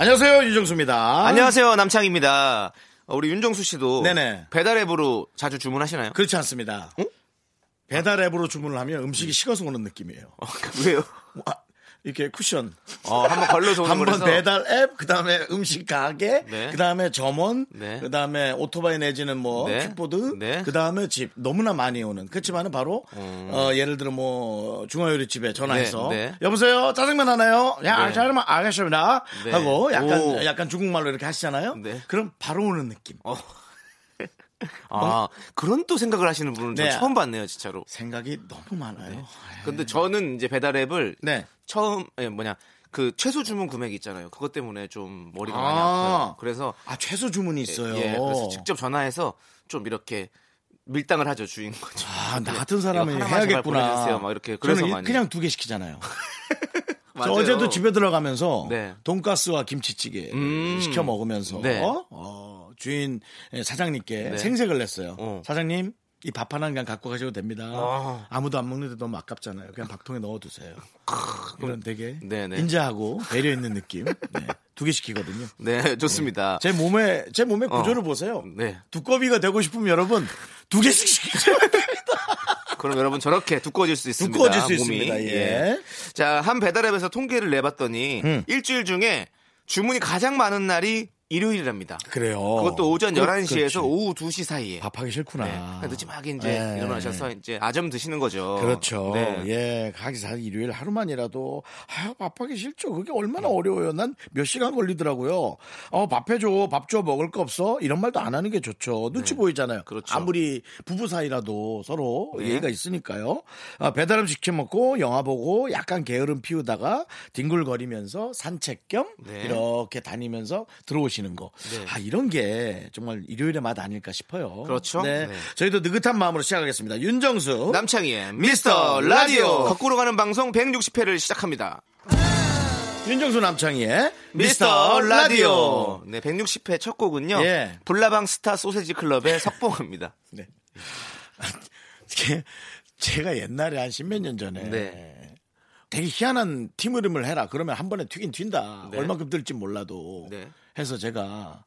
안녕하세요 윤정수입니다. 안녕하세요 남창입니다. 어, 우리 윤정수 씨도 네네. 배달 앱으로 자주 주문하시나요? 그렇지 않습니다. 배달 앱으로 주문을 하면 음식이 식어서 오는 느낌이에요. 어, 왜요? 와, 이렇게 쿠션. 어, 한번 걸러서 오는 한번 거라서. 배달 앱, 그 다음에 음식 가게, 네. 그 다음에 점원, 네. 그 다음에 오토바이 내지는 뭐 네. 킥보드, 네. 그 다음에 집 너무나 많이 오는. 그렇지만은 바로 어, 예를 들어 뭐 중화요리집에 전화해서 네, 네. 여보세요 짜장면 하나요? 야 네. 짜장면 알겠습니다. 네. 하고 약간 오. 약간 중국말로 이렇게 하시잖아요. 네. 그럼 바로 오는 느낌. 아 그런 또 생각을 하시는 분은 저 네. 처음 봤네요 진짜로. 생각이 너무 많아요. 근데 저는 이제 배달 앱을 네. 처음 예, 뭐냐 그 최소 주문 금액 있잖아요. 그것 때문에 좀 머리가 많이 아. 아파요. 그래서 아 최소 주문이 있어요. 예, 그래서 직접 전화해서 좀 이렇게 밀당을 하죠 주인공과. 아, 나 같은 사람이 해야겠구나. 보내주세요. 막 이렇게 그래서 저는 이- 많이. 그냥 두 개 시키잖아요. 저. 어제도 집에 들어가면서 네. 돈가스와 김치찌개 음. 시켜 먹으면서 네. 어, 주인 예, 사장님께 네. 생색을 냈어요. 어. 사장님 이 밥 하나 그냥 갖고 가셔도 됩니다. 아. 아무도 안 먹는데 너무 아깝잖아요. 그냥 밥통에 넣어두세요. 이런 되게 네네. 인자하고 배려 있는 느낌. 네. 두개 시키거든요. 네 좋습니다. 제 몸에 제 몸의 어. 구조를 보세요. 네. 두꺼비가 되고 싶으면 여러분 두 개씩 시키세요. 그럼 여러분 저렇게 두꺼워질 수 있습니다. 두꺼워질 수 몸이. 있습니다. 예. 자, 한 배달앱에서 통계를 내봤더니 음. 일주일 중에 주문이 가장 많은 날이 일요일이랍니다. 그래요. 그것도 오전 그- 11시에서 그렇지. 오후 2시 사이에. 밥하기 싫구나. 네. 그러니까 늦지막이 이제 네. 일어나셔서 이제 아점 드시는 거죠. 그렇죠. 네. 예, 가기 사 일요일 하루만이라도 아, 밥하기 싫죠. 그게 얼마나 어려워요. 난 몇 시간 걸리더라고요. 어, 밥 해줘, 밥 줘, 먹을 거 없어. 이런 말도 안 하는 게 좋죠. 눈치 보이잖아요. 그렇죠. 아무리 부부 사이라도 서로 네. 예의가 있으니까요. 아, 배달음 시켜 먹고 영화 보고 약간 게으름 피우다가 뒹굴거리면서 산책 겸 네. 이렇게 다니면서 들어오시 는 거. 네. 아, 이런 게 정말 일요일의 맛 아닐까 싶어요. 그렇죠. 네. 네. 저희도 느긋한 마음으로 시작하겠습니다. 윤정수. 남창희의 미스터 라디오 거꾸로 가는 방송 160회를 시작합니다. 윤정수 남창희의 미스터 라디오. 네, 160회 첫 곡은요. 예. 불나방 스타 소세지 클럽의 석봉입니다. 네. 제가 옛날에 한 십몇 년 전에 네. 되게 희한한 팀 이름을 해라. 그러면 한 번에 튀긴 튄다. 네. 얼마큼 들지 몰라도 네. 해서 제가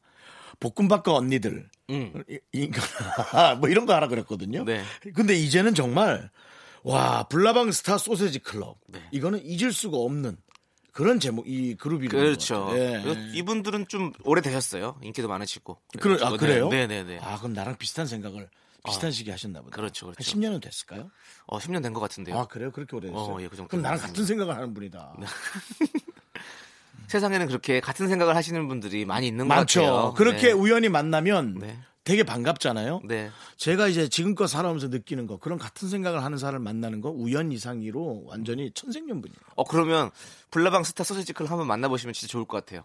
볶음밥과 언니들 음. 뭐 이런 거 하라 그랬거든요. 네. 근데 이제는 정말 와 불나방 스타 소세지 클럽 네. 이거는 잊을 수가 없는 그런 제목 이 그룹이 그렇죠. 예. 이분들은 좀 오래 되셨어요. 인기도 많으시고. 그래, 아, 그래요? 네, 네, 네. 아, 그럼 나랑 비슷한 생각을 비슷한 시기 하셨나 보다. 그렇죠, 그렇죠. 한 10년은 됐을까요? 어, 10년 된 것 같은데요. 아, 그래요? 그렇게 오래됐어요? 어, 예, 그 정도 그럼 나랑. 같은 생각을 하는 분이다. 세상에는 그렇게 같은 생각을 하시는 분들이 많이 있는 것 많죠. 같아요. 그렇게 네. 우연히 만나면 네. 되게 반갑잖아요. 네. 제가 이제 지금껏 살아오면서 느끼는 거, 그런 같은 생각을 하는 사람을 만나는 거 우연 이상이로 완전히 천생연분이에요. 어, 그러면 불나방 스타 소세지 클럽 한번 만나보시면 진짜 좋을 것 같아요.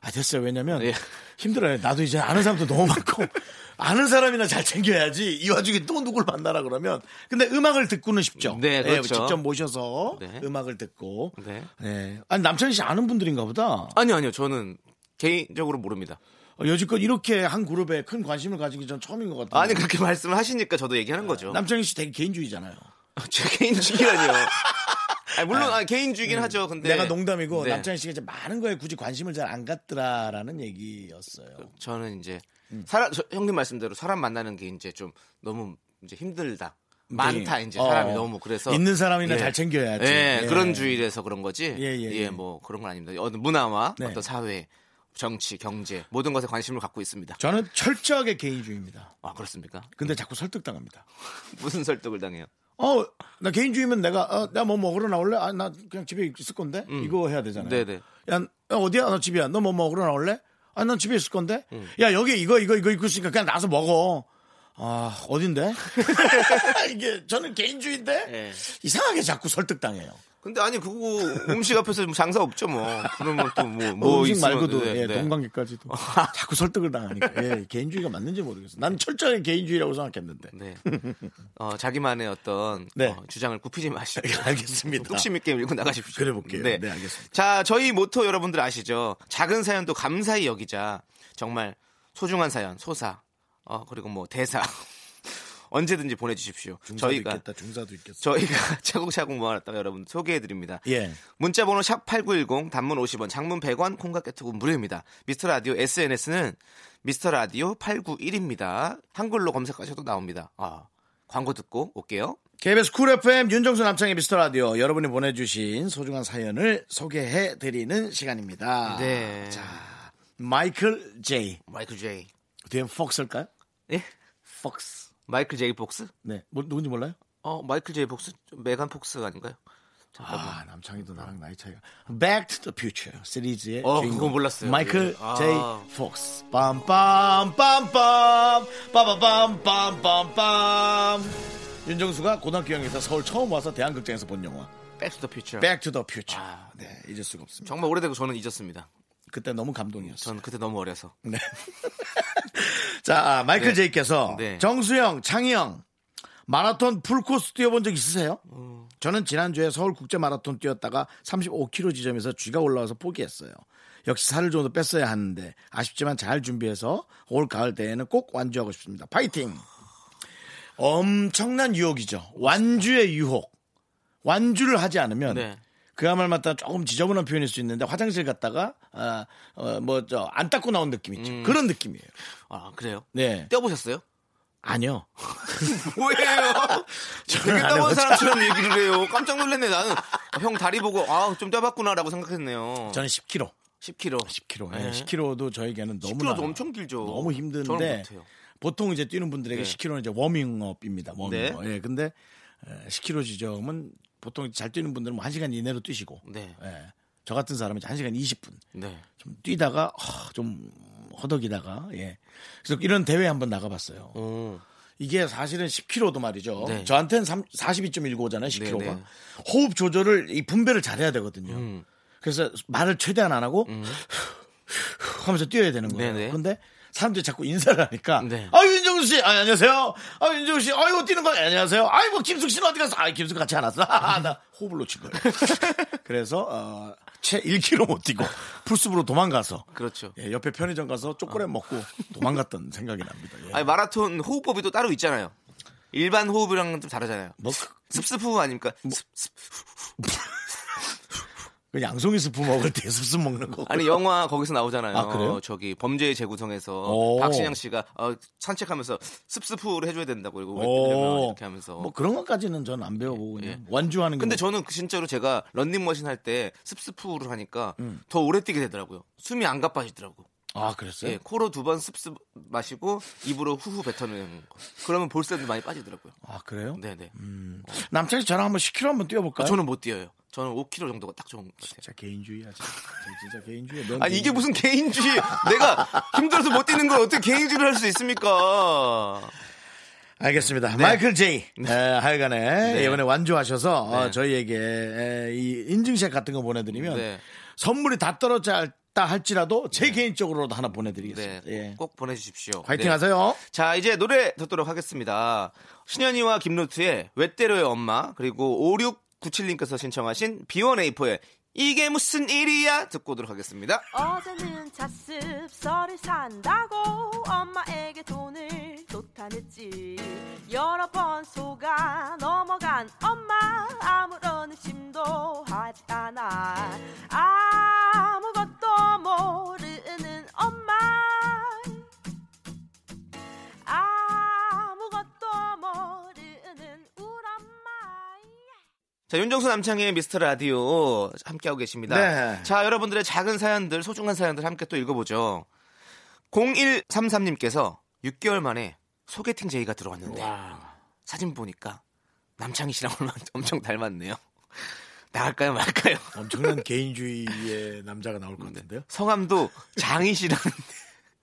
아, 됐어요. 왜냐면 예. 힘들어요. 나도 이제 아는 사람도 너무 많고 아는 사람이나 잘 챙겨야지. 이 와중에 또 누굴 만나라 그러면. 근데 음악을 듣고는 싶죠. 네, 예, 그렇죠. 직접 모셔서 네. 음악을 듣고. 네. 네. 아니, 남창희 씨 아는 분들인가 보다. 아니요, 아니요. 저는 개인적으로 모릅니다. 어, 여지껏 이렇게 한 그룹에 큰 관심을 가지기 전 처음인 것 같아요. 아니, 그렇게 말씀을 하시니까 저도 얘기하는 거죠. 남창희 씨 되게 개인주의잖아요. 제 개인주의라니요. 아니, 물론 아, 개인주의긴 하죠. 근데 내가 농담이고 네. 남창희 씨가 이제 많은 거에 굳이 관심을 잘 안 갖더라라는 얘기였어요. 저는 이제 음. 사람 저- 형님 말씀대로 사람 만나는 게 이제 좀 너무 이제 힘들다. 많다 이제 사람이 어, 너무 그래서 있는 사람이나 예. 잘 챙겨야지. 예, 예. 그런 주의라서 그런 거지. 예, 예, 예. 뭐 그런 건 아닙니다. 어떤 문화와 네. 어떤 사회, 정치, 경제 모든 것에 관심을 갖고 있습니다. 저는 철저하게 개인주의입니다. 아 그렇습니까? 근데 자꾸 설득당합니다. 무슨 설득을 당해요? 어, 나 개인주의면 내가, 어, 나뭐 먹으러 나올래? 아, 나 그냥 집에 있을 건데? 이거 해야 되잖아요. 음. 네네. 야, 야, 어디야? 너 집이야. 너 뭐 먹으러 나올래? 아, 난 집에 있을 건데? 음. 야, 여기 이거, 이거, 이거 입고 있으니까 그냥 나서 먹어. 아, 어딘데? 이게, 저는 개인주의인데? 예. 이상하게 자꾸 설득당해요. 근데 아니 그거 음식 앞에서 뭐 장사 없죠 뭐. 그러면 또뭐 뭐 음식 있으면 말고도 네, 예, 네. 동관계까지도 자꾸 설득을 당하니까 예, 개인주의가 맞는지 모르겠어. 난 철저히 개인주의라고 생각했는데. 네. 어, 자기만의 어떤 네. 어, 주장을 굽히지 마시고 알겠습니다. 뚝심 있게 밀고 나가십시오. 그래 볼게요. 네, 알겠습니다. 자, 저희 모토 여러분들 아시죠? 작은 사연도 감사히 여기자. 정말 소중한 사연, 소사, 어, 그리고 뭐 대사. 언제든지 보내주십시오. 저희가 있겠다. 중사도 있겠어. 저희가 차곡차곡 모아놨다가 여러분 소개해드립니다. 예. 문자번호 샵 8910 단문 50원 장문 100원 콩과 깨톡은 무료입니다. 미스터 라디오 SNS는 미스터 라디오 891입니다. 한글로 검색하셔도 나옵니다. 아, 광고 듣고 올게요. KBS 쿨 FM 윤정수 남창희의 미스터 라디오 여러분이 보내주신 소중한 사연을 소개해 드리는 시간입니다. 네. 자, 마이클 제이. 마이클 제이. 뒤에 폭스일까요? 예? 폭스. 마이클 제이 폭스? 네. 뭐, 누군지 몰라요? 어, 마이클 제이 폭스? 좀 메간 폭스 아닌가요? 잠깐만. 아, 남창희도 나랑 나이 차이가. Back to the Future 시리즈의 어, 주인공. 그거 몰랐어요. 마이클 예. 아. 제이 폭스. 빰빰 빰빰 빠바밤 빰빰빰. 윤정수가 고등학교 형에서 서울 처음 와서 대한극장에서 본 영화. Back to the Future. Back to the Future. 아. 네, 잊을 수가 없습니다. 정말 오래되고 저는 잊었습니다. 그때 너무 감동이었어요. 전 그때 너무 어려서. 네. 자, 마이클 네. 제이께서 네. 정수형, 창희형 마라톤 풀코스 뛰어본 적 있으세요? 음. 저는 지난주에 서울 국제 마라톤 뛰었다가 35km 지점에서 쥐가 올라와서 포기했어요. 역시 살을 좀 더 뺐어야 하는데 아쉽지만 잘 준비해서 올 가을 대회는 꼭 완주하고 싶습니다. 파이팅! 엄청난 유혹이죠. 완주의 유혹. 완주를 하지 않으면 네. 그야말로 맞다 조금 지저분한 표현일 수 있는데 화장실 갔다가 아, 어, 뭐저 안 닦고 나온 느낌 있죠. 음. 그런 느낌이에요. 아, 그래요? 네. 떼어보셨어요? 아니요. 뭐예요? 되게 안 따본. 사람처럼 얘기를 해요. 깜짝 놀랐네. 나는 형 다리 보고 아, 좀 떼봤구나라고 생각했네요. 저는 10kg. 10kg. 10kg. 네. 10kg도 저에게는 너무 10kg도 엄청 길죠. 너무 힘든데. 보통 이제 뛰는 분들에게 네. 10kg는 이제 워밍업입니다. 워밍업. 네. 예. 근데 10kg 지점은 보통 잘 뛰는 분들은 뭐 1시간 이내로 뛰시고 네. 예. 저 같은 사람은 이제 1시간 20분 네. 좀 뛰다가 하, 좀 허덕이다가 예. 그래서 이런 대회 한번 나가봤어요. 오. 이게 사실은 10kg도 말이죠. 네. 저한테는 42.195잖아요, 10kg가. 네, 네. 호흡 조절을 이 분배를 잘해야 되거든요. 음. 그래서 말을 최대한 안 하고 하면서 뛰어야 되는 거예요. 네, 네. 근데 사람들이 자꾸 인사를 하니까 네. 아 윤정수 씨, 아, 안녕하세요. 아 윤정수 씨, 아이고 뛰는 거 안녕하세요. 아이고 김숙 씨는 어디 갔어? 아 김숙 같이 안 왔어. 아, 나 호흡을 놓친 거예요. 그래서 어, 채 1km 못 뛰고 풀숲으로 도망가서 그렇죠. 예, 옆에 편의점 가서 초콜릿 먹고 도망갔던 생각이 납니다. 예. 아니 마라톤 호흡법이 또 따로 있잖아요. 일반 호흡이랑 좀 다르잖아요. 뭐 그- 습습후 아닙니까? 습, 습. 그 양송이 스프 먹을 때 습습 먹는 거. 아니 영화 거기서 나오잖아요. 아, 그래요? 저기 범죄의 재구성에서 오. 박신양 씨가 어, 산책하면서 습습후를 해줘야 된다고 이거 왜 이렇게 하면서. 뭐 그런 것까지는 저는 안 배워보고 그냥 예. 완주하는 게. 근데 뭐- 저는 그 진짜로 제가 런닝머신 할 때 습습후를 하니까 음. 더 오래 뛰게 되더라고요. 숨이 안 가빠지더라고. 아 그랬어요? 예, 코로 두 번 습습 마시고 입으로 후후 뱉어내는 거. 그러면 볼새도 많이 빠지더라고요. 아 그래요? 네네. 남창이 저랑 한번 10km 한번 뛰어볼까요? 아, 저는 못 뛰어요. 저는 5km 정도가 딱 좋은 것 같아요. 진짜 개인주의야. 진짜, 진짜 개인주의야. 넌아 이게 개인주의. 무슨 개인주의? 내가 힘들어서 못 뛰는 걸 어떻게 개인주의를 할 수 있습니까? 알겠습니다. 마이클 제이. 에, 하여간에 네. 이번에 완주하셔서 어, 네. 저희에게 에, 이 인증샷 같은 거 보내드리면 네. 선물이 다 떨어졌다 할지라도 제 개인적으로도 하나 보내드리겠습니다. 네, 예. 꼭 보내주십시오. 화이팅 네. 하세요. 자, 이제 노래 듣도록 하겠습니다. 신현이와 김노트의 왜 때려요 엄마 그리고 5697님께서 신청하신 B1A4의 이게 무슨 일이야? 듣고 오도록 하겠습니다. 어제는 자습서를 산다고 엄마에게 돈을 쏟아냈지. 여러 번 속아 넘어간 엄마 아무런 의심도 하지 않아. 아무것도 모르 자, 윤정수 남창의 미스터 라디오 함께하고 계십니다. 네. 자, 여러분들의 작은 사연들, 소중한 사연들 함께 또 읽어보죠. 0133님께서 6개월 만에 소개팅 제의가 들어왔는데 사진 보니까 남창희 씨랑 엄청 닮았네요. 나갈까요 말까요? 엄청난 개인주의의 남자가 나올 것 같은데요. 성함도 장희 씨랑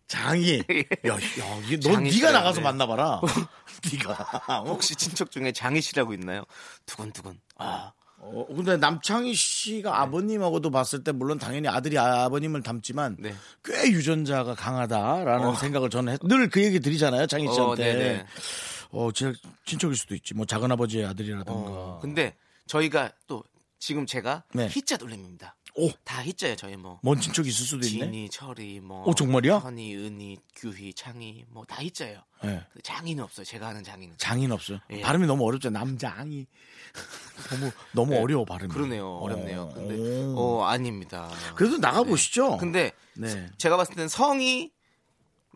장이. 야, 야, 이게 너 장이 네가 씨라는데. 나가서 만나봐라. 네가. 어? 혹시 친척 중에 장희 씨라고 있나요? 두근두근. 아, 어, 근데 남창희 씨가 아버님하고도 봤을 때 물론 당연히 아들이 아버님을 닮지만 네. 꽤 유전자가 강하다라는 생각을 저는 늘 그 얘기 드리잖아요. 창희 어, 씨한테. 네네. 어, 제 친척일 수도 있지. 뭐 작은 아버지의 아들이라든가. 어, 근데 저희가 또 지금 제가 네. 희자 돌림입니다. 오, 다 희자예요, 저희 뭐. 먼 친척이 있을 수도 있네. 진이, 철이, 뭐. 오, 정말이야? 현이, 은이, 규희, 창희, 뭐다 희자예요. 네. 그 장인은 없어요. 제가 아는 장인은. 장인 없어요. 예. 발음이 너무 어렵죠. 남장이. 너무 너무 네. 어려워 발음이. 그러네요. 어렵네요. 근데 오. 어 아닙니다. 그래도 나가 보시죠. 네. 근데 네. 제가 봤을 때는 성이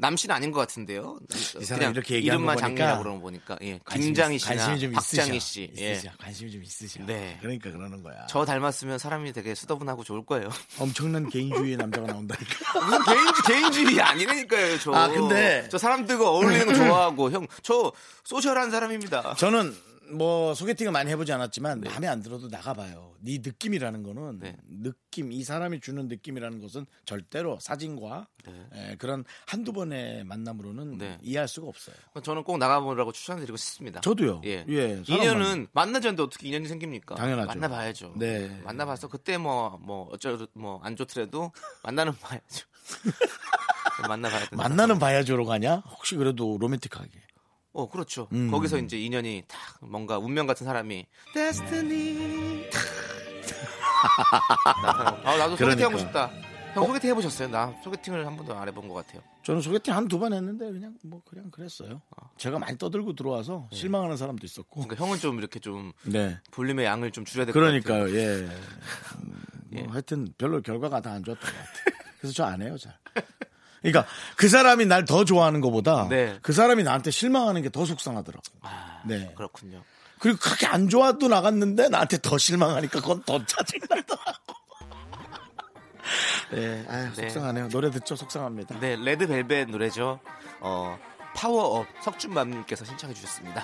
남씨는 아닌 것 같은데요. 이 사람 이렇게 얘기하는 이름만 그러는 거 보니까 예. 김장희 있- 씨나 관심이 좀 박장희 있으셔. 씨. 예. 있으셔. 관심이 좀 있으셔. 네. 그러니까 그러는 거야. 저 닮았으면 사람이 되게 수더분하고 좋을 거예요. 엄청난 개인주의의 남자가 나온다니까. 무슨 개인주 개인주의 아니라니까요. 저. 아, 근데- 저 사람들과 어울리는 거 좋아하고 형 저 소셜한 사람입니다. 저는 뭐 소개팅을 많이 해보지 않았지만 마음에 안 들어도 나가봐요. 네 느낌이라는 거는 네. 느낌 이 사람이 주는 느낌이라는 것은 절대로 사진과 네. 에, 그런 한두 번의 만남으로는 네. 이해할 수가 없어요. 저는 꼭 나가보라고 추천드리고 싶습니다. 저도요. 예. 예, 인연은 만나지 않는데 어떻게 인연이 생깁니까? 당연하죠. 만나봐야죠. 네. 만나봐서 그때 뭐뭐 어쩌 뭐안 좋더라도 만나는 봐야죠. 만나봐야 된다. 만나는 봐야죠로 가냐? 혹시 그래도 로맨틱하게. 어 그렇죠. 음. 거기서 이제 인연이 딱 뭔가 운명 같은 사람이 데스티니. 아 나도 소개팅 그러니까. 싶다. 형 소개팅 해보셨어요? 나 소개팅을 한 번도 안 해본 것 같아요. 저는 소개팅 한 두 번 했는데 그냥 뭐 그냥 그랬어요. 제가 많이 떠들고 들어와서 실망하는 사람도 있었고. 그러니까 형은 좀 이렇게 좀 네. 볼륨의 양을 좀 줄여야 될 것 같아요. 그러니까요. 예. 음, 뭐 예. 하여튼 별로 결과가 다 안 좋았던 것 같아요. 그래서 저 안 해요, 잘. 그러니까 그 사람이 날 더 좋아하는 것보다 네. 그 사람이 나한테 실망하는 게 더 속상하더라고. 아, 네. 그렇군요. 그리고 그렇게 안 좋아도 나갔는데 나한테 더 실망하니까 그건 더 짜증나더라고. 네, 아유, 네. 속상하네요. 노래 듣죠, 속상합니다. 네, 레드벨벳 노래죠. 어, 파워업 석준맘님께서 신청해 주셨습니다.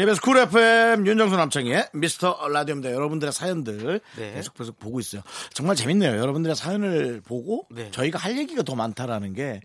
KBS 쿨 FM 윤정수 남창희의 미스터 라디오입니다. 여러분들의 사연들 네. 계속 계속 보고 있어요. 정말 재밌네요. 여러분들의 사연을 보고 네. 저희가 할 얘기가 더 많다라는 게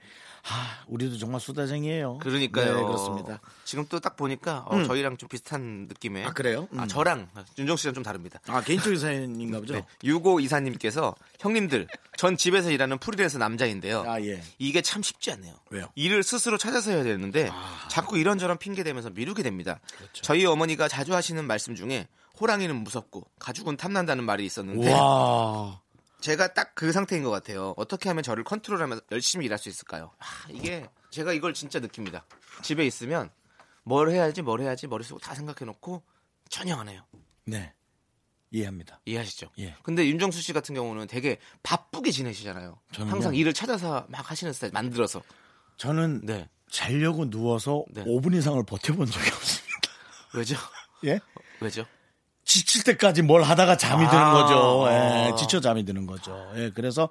아, 우리도 정말 수다쟁이에요. 그러니까요. 네, 그렇습니다. 지금 또 딱 보니까 어, 저희랑 좀 비슷한 느낌의. 아, 그래요? 아, 음. 저랑 윤정수 씨랑 좀 다릅니다. 아 개인적인 사연인가 보죠. 네. 6924님께서 형님들 전 집에서 일하는 프리랜서 남자인데요. 아 예. 이게 참 쉽지 않네요. 왜요? 일을 스스로 찾아서 해야 되는데 자꾸 이런저런 핑계 대면서 미루게 됩니다. 저희 어머니가 자주 하시는 말씀 중에 호랑이는 무섭고 가죽은 탐난다는 말이 있었는데 와. 제가 딱 그 상태인 것 같아요. 어떻게 하면 저를 컨트롤하면서 열심히 일할 수 있을까요? 아, 이게 제가 이걸 진짜 느낍니다. 집에 있으면 뭘 해야지 뭘 해야지 머릿속으로 다 생각해놓고 전혀 안 해요. 네. 이해합니다. 이해하시죠? 예. 근데 윤정수 씨 같은 경우는 되게 바쁘게 지내시잖아요. 저는요? 항상 일을 찾아서 막 하시는 스타일 만들어서. 저는 네. 자려고 누워서 네. 5분 이상을 버텨본 적이 없습니다. 왜죠? 예? 왜죠? 지칠 때까지 뭘 하다가 잠이 드는 아. 거죠. 예, 지쳐 잠이 드는 거죠. 예, 그래서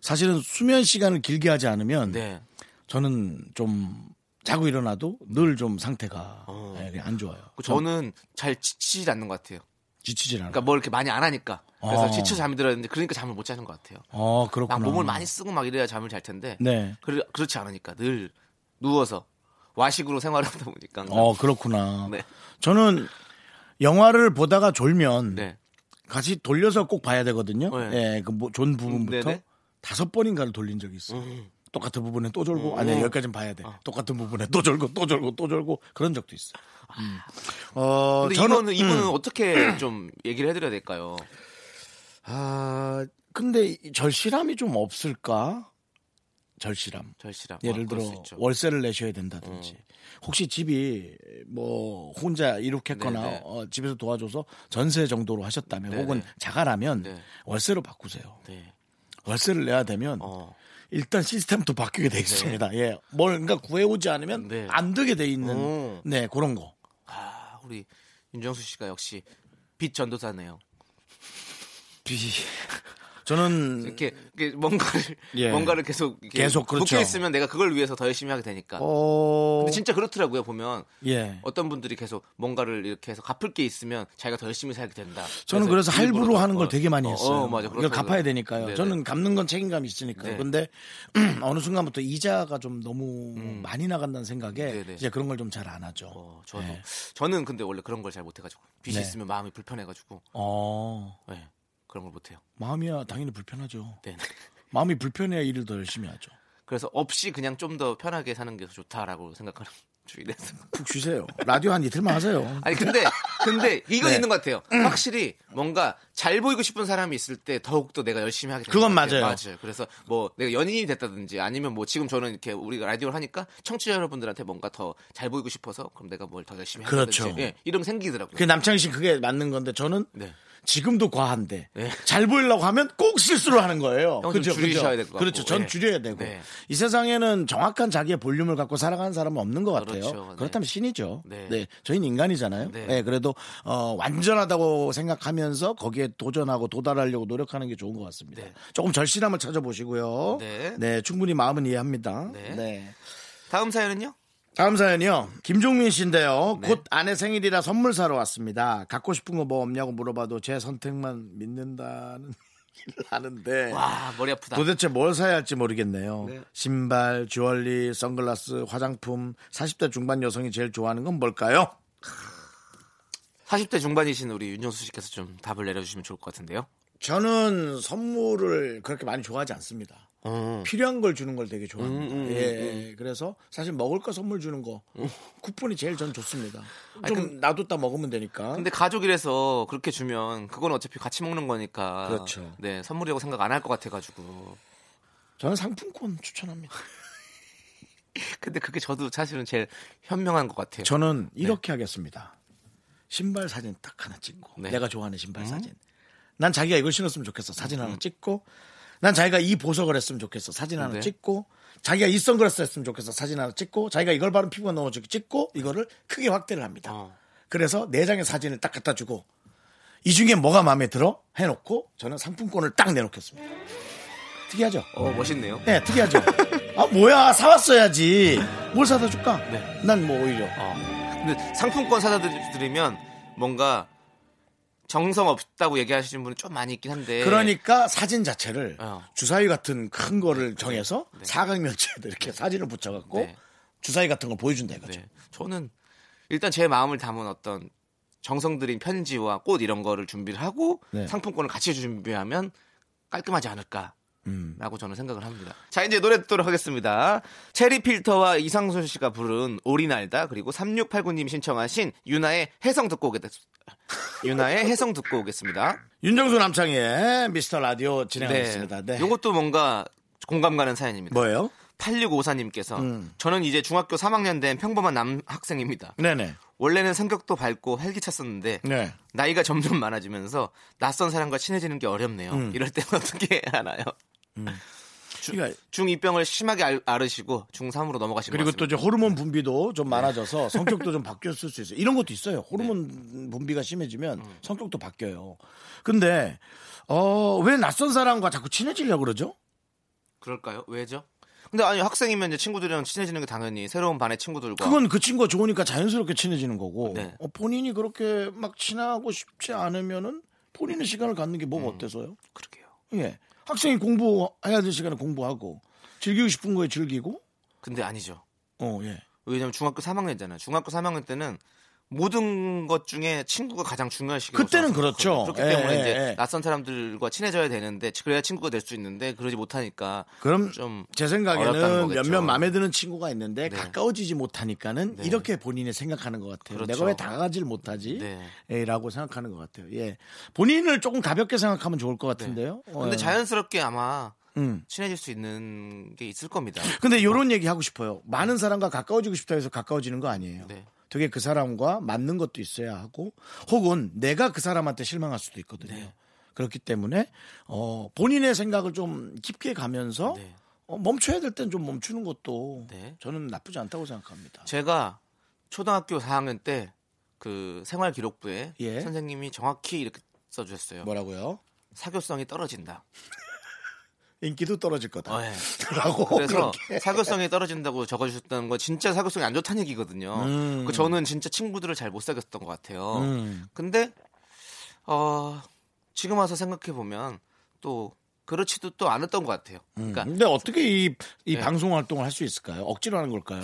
사실은 수면 시간을 길게 하지 않으면 네. 저는 좀 자고 일어나도 늘 좀 상태가 어. 예, 안 좋아요. 저는 잘 지치지 않는 것 같아요. 지치질 않아요. 그러니까 뭘 이렇게 많이 안 하니까. 그래서 어. 지쳐 잠이 들었는데 그러니까 잠을 못 자는 것 같아요. 어, 막 그렇구나. 몸을 많이 쓰고 막 이래야 잠을 잘 텐데. 네. 그렇, 그렇지 않으니까 늘 누워서 와식으로 생활하다 보니까. 어, 그렇구나. 네. 저는 영화를 보다가 졸면 네. 같이 돌려서 꼭 봐야 되거든요. 네. 예, 그존 부분부터 네네. 다섯 번인가를 돌린 적이 있어요. 음. 똑같은 부분에 또 졸고 음. 아니 여기까지는 봐야 돼. 똑같은 부분에 또 졸고 또 졸고 또 졸고 그런 적도 있어. 음. 어, 저는 이거는 이분은 음. 어떻게 좀 얘기를 해드려야 될까요? 아 근데 이 절실함이 좀 없을까? 절실함. 절실함. 예를 어, 그럴 들어. 월세를 내셔야 된다든지 혹시 집이 뭐 혼자 이룩했거나 네, 네. 어, 집에서 도와줘서 전세 정도로 하셨다면 네, 혹은 네. 자가라면 네. 월세로 바꾸세요. 네. 월세를 내야 되면 어. 일단 시스템도 바뀌게 돼 있습니다. 예, 뭔가 구해오지 않으면 네. 안 되게 돼 있는 오. 네 그런 거. 아, 우리 윤정수 씨가 역시 빛 전도사네요. 비 저는 이렇게, 이렇게 뭔가를 예. 뭔가를 계속 계속 그렇죠. 묶여 있으면 내가 그걸 위해서 더 열심히 하게 되니까. 어 근데 진짜 그렇더라고요 보면 예. 어떤 분들이 계속 뭔가를 이렇게 해서 갚을 게 있으면 자기가 더 열심히 살게 된다. 저는 그래서 일부러 할부로 더- 하는 걸 어, 되게 많이 어, 했어요. 어, 맞아. 이걸. 갚아야 되니까요. 네네. 저는 갚는 건 책임감이 있으니까요. 네. 근데 어느 순간부터 이자가 좀 너무 많이 나간다는 생각에 음. 네네. 이제 그런 걸 좀 잘 안 하죠. 어, 저도 네. 저는 근데 원래 그런 걸 잘 못해가지고 빚이 네. 있으면 마음이 불편해가지고 어, 네, 그런 걸 못해요. 마음이야 당연히 불편하죠. 네. 마음이 불편해야 일을 더 열심히 하죠. 그래서 없이 그냥 좀 더 편하게 사는 게더 좋다라고 생각하는 주의돼서. 푹 쉬세요. 라디오 한 이틀만 하세요. 아니 근데 근데 이건 네. 있는 것 같아요. 확실히 뭔가 잘 보이고 싶은 사람이 있을 때 더욱 더 내가 열심히 하게 되는 그건. 맞아요. 맞아요. 그래서 뭐 내가 연인이 됐다든지 아니면 뭐 지금 저는 이렇게 우리가 라디오를 하니까 청취자 여러분들한테 뭔가 더 잘 보이고 싶어서 그럼 내가 뭘 더 열심히 하든지 그렇죠. 예, 이런 게 생기더라고요. 그 남창희 씨 그게 맞는 건데 저는 네. 지금도 과한데 네. 잘 보이려고 하면 꼭 실수를 하는 거예요. 형좀 줄이셔야 될것. 그렇죠. 전 네. 줄여야 되고 네. 이 세상에는 정확한 자기의 볼륨을 갖고 살아가는 사람은 없는 것 같아요. 그렇죠. 네. 그렇다면 신이죠. 네. 네. 저희는 인간이잖아요. 네. 네. 그래도 어, 완전하다고 생각하면서 거기에 도전하고 도달하려고 노력하는 게 좋은 것 같습니다. 네. 조금 절실함을 찾아보시고요. 네. 충분히 마음은 이해합니다. 네. 네. 다음 사연은요? 다음 사연이요. 김종민 씨인데요. 네. 곧 아내 생일이라 선물 사러 왔습니다. 갖고 싶은 거 뭐 없냐고 물어봐도 제 선택만 믿는다는 얘기를 하는데 와 머리 아프다. 도대체 뭘 사야 할지 모르겠네요. 네. 신발, 주얼리, 선글라스, 화장품, 40대 중반 여성이 제일 좋아하는 건 뭘까요? 40대 중반이신 우리 윤정수 씨께서 좀 답을 내려주시면 좋을 것 같은데요. 저는 선물을 그렇게 많이 좋아하지 않습니다. 어. 필요한 걸 주는 걸 되게 좋아합니다. 음, 음, 예, 그래서 사실 먹을 거 선물 주는 거 쿠폰이 제일 전 좋습니다. 아니, 좀 근- 놔뒀다 먹으면 되니까. 근데 가족이라서 그렇게 주면 그건 어차피 같이 먹는 거니까. 그렇죠. 네 선물이라고 생각 안 할 것 같아가지고. 저는 상품권 추천합니다. 근데 그게 저도 사실은 제일 현명한 것 같아요. 저는 이렇게 하겠습니다. 신발 사진 딱 하나 찍고 네. 내가 좋아하는 신발 사진. 난 자기가 이걸 신었으면 좋겠어. 사진 하나 찍고 난 자기가 이 보석을 했으면 좋겠어. 사진 하나 네. 찍고 자기가 이 선글라스 했으면 좋겠어. 사진 하나 찍고 자기가 이걸 바른 피부가 너무 좋게 찍고 이거를 크게 확대를 합니다. 어. 그래서 네 장의 사진을 딱 갖다 주고 이 중에 뭐가 마음에 들어 해놓고 저는 상품권을 딱 내놓겠습니다. 특이하죠? 어 멋있네요. 네, 특이하죠? 아, 뭐야, 사왔어야지. 뭘 사다 줄까? 네. 난 뭐 오히려. 어. 근데 상품권 사다 드리면 뭔가 정성 없다고 얘기하시는 분이 좀 많이 있긴 한데. 그러니까 사진 자체를 어. 주사위 같은 큰 거를 정해서 사각면체에다 이렇게 사진을 붙여갖고 네. 주사위 같은 걸 보여준다 이거죠. 네. 저는 일단 제 마음을 담은 어떤 정성 들인 편지와 꽃 이런 거를 준비를 하고 네. 상품권을 같이 준비하면 깔끔하지 않을까. 음. 라고 저는 생각을 합니다. 자, 이제 노래 듣도록 하겠습니다. 체리 필터와 이상순 씨가 부른 오리 날다 그리고 3689님 신청하신 유나의 해성 듣고 오겠습니다. 유나의 해성 듣고 오겠습니다. 윤정수 남창의 미스터 라디오 진행하겠습니다. 네. 요것도 뭔가 공감 가는 사연입니다. 뭐예요? 8654님께서 음. 저는 이제 중학교 3학년 된 평범한 남학생입니다. 네네. 원래는 성격도 밝고 활기찼었는데 네. 나이가 점점 많아지면서 낯선 사람과 친해지는 게 어렵네요. 음. 이럴 때는 어떻게 해야 하나요? 그러니까 중2병을 심하게 알- 앓으시고 중3으로 넘어가신 것 그리고. 또 이제 호르몬 분비도 좀 많아져서 성격도 좀 바뀌었을 수 있어요. 이런 것도 있어요. 호르몬 분비가 심해지면 성격도 바뀌어요. 근데 어, 왜 낯선 사람과 자꾸 친해지려고 그러죠? 그럴까요? 왜죠? 근데 아니 학생이면 이제 친구들이랑 친해지는 게 당연히 새로운 반의 친구들과 그건 그 친구가 좋으니까 자연스럽게 친해지는 거고 네. 어, 본인이 그렇게 막 친하고 싶지 않으면은 본인의 시간을 갖는 게 뭐가 어때서요? 그러게요. 예. 학생이 공부해야 될 시간에 공부하고 즐기고 싶은 거에 즐기고 근데 아니죠. 어, 예. 왜냐면 중학교 3학년이잖아요. 중학교 3학년 때는 모든 것 중에 친구가 가장 중요한 시기로 그때는 그렇죠. 그렇기 예, 때문에 예, 이제 예. 낯선 사람들과 친해져야 되는데 그래야 친구가 될 수 있는데 그러지 못하니까 그럼 좀 제 생각에는. 몇몇 마음에 드는 친구가 있는데 네. 가까워지지 못하니까는 네. 이렇게 본인이 생각하는 것 같아요. 그렇죠. 내가 왜 다가가질 못하지? 네. 예, 라고 생각하는 것 같아요. 예. 본인을 조금 가볍게 생각하면 좋을 것 같은데요. 근데 어, 자연스럽게 아마 음. 친해질 수 있는 게 있을 겁니다. 근데 이런 얘기 하고 싶어요. 많은 사람과 가까워지고 싶다 해서 가까워지는 거 아니에요. 네. 되게 그 사람과 맞는 것도 있어야 하고 혹은 내가 그 사람한테 실망할 수도 있거든요. 네. 그렇기 때문에 어, 본인의 생각을 좀 깊게 가면서 네. 어, 멈춰야 될 땐 좀 멈추는 것도 네. 저는 나쁘지 않다고 생각합니다. 제가 초등학교 4학년 때 그 생활 기록부에 예. 선생님이 정확히 이렇게 써주셨어요. 뭐라고요? 사교성이 떨어진다. 인기도 떨어질 거다. 어, 예. 라고 그래서 그렇게. 사교성이 떨어진다고 적어주셨다는 건 진짜 사교성이 안 좋다는 얘기거든요. 음. 그 저는 진짜 친구들을 잘 못 사귀었던 것 같아요. 음. 근데 어, 지금 와서 생각해 보면 또 그렇지도 또 않았던 것 같아요. 음. 그러니까 근데 어떻게 이, 이 네. 방송 활동을 할 수 있을까요? 억지로 하는 걸까요?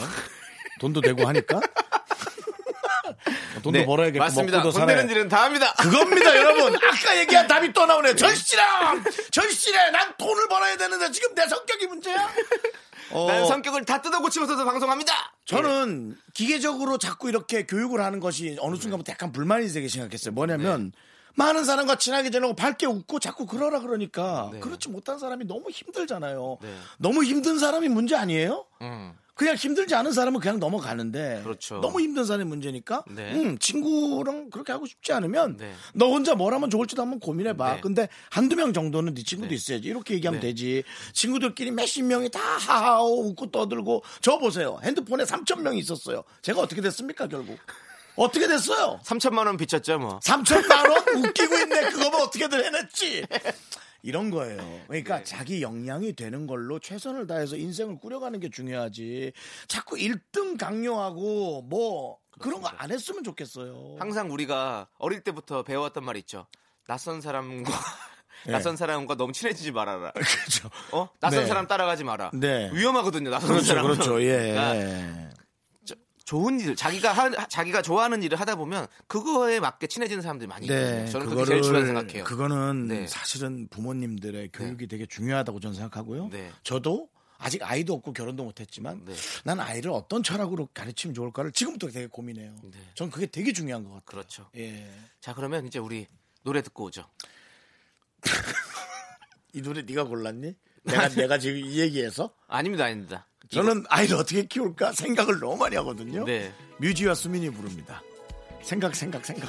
돈도 되고 하니까? 돈도 네, 벌어야겠고 맞습니다. 먹고도 살아야 건드는 일은 다 합니다. 그겁니다, 여러분. 아까 얘기한 답이 또 나오네. 절실함! 절실해! 난 돈을 벌어야 되는데 지금 내 성격이 문제야? 어, 나는 성격을 다 뜯어 고치면서 방송합니다. 저는 기계적으로 자꾸 이렇게 교육을 하는 것이 어느 순간부터 약간 불만이 되게 생각했어요. 뭐냐면 많은 사람과 친하게 지내고 밝게 웃고 자꾸 그러라 그러니까 네. 그렇지 못한 사람이 너무 힘들잖아요. 네. 너무 힘든 사람이 문제 아니에요? 음. 그냥 힘들지 않은 사람은 그냥 넘어가는데 그렇죠. 너무 힘든 사람이 문제니까 네. 음, 친구랑 그렇게 하고 싶지 않으면 네. 너 혼자 뭘 하면 좋을지도 한번 고민해봐. 네. 근데 한두 명 정도는 네 친구도 네. 있어야지. 이렇게 얘기하면 네. 되지. 친구들끼리 몇십 명이 다 하하오 웃고 떠들고 저 보세요. 핸드폰에 3천 명이 있었어요. 제가 어떻게 됐습니까 결국? 어떻게 됐어요? 3천만 원 비쳤죠, 뭐. 3천만 원 웃기고 있네. 그거면 어떻게든 해냈지. 이런 거예요. 그러니까 네. 자기 역량이 되는 걸로 최선을 다해서 인생을 꾸려가는 게 중요하지. 자꾸 1등 강요하고 뭐 그런 거 안 했으면 좋겠어요. 항상 우리가 어릴 때부터 배워왔던 말이 있죠. 낯선 사람과 네. 낯선 사람과 너무 친해지지 말아라. 그렇죠. 어? 낯선 네. 사람 따라가지 마라. 네. 위험하거든요. 낯선 그렇죠, 사람. 그렇죠. 예. 그러니까 좋은 일, 자기가 하, 자기가 좋아하는 일을 하다 보면 그거에 맞게 친해지는 사람들이 많이 있거든요. 네, 저는 그게 제일 중요하다고 생각해요. 그거는 네. 사실은 부모님들의 교육이 되게 중요하다고 저는 생각하고요. 네. 저도 아직 아이도 없고 결혼도 못했지만 네. 난 아이를 어떤 철학으로 가르치면 좋을까를 지금부터 되게 고민해요. 네. 전 그게 되게 중요한 것 같아요. 그렇죠. 예. 자 그러면 이제 우리 노래 듣고 오죠. 이 노래 네가 골랐니? 내가 내가 지금 이 얘기해서 아닙니다, 아닙니다. 저는 아이를 어떻게 키울까 생각을 너무 많이 하거든요. 네. 뮤지와 수민이 부릅니다. 생각 생각 생각.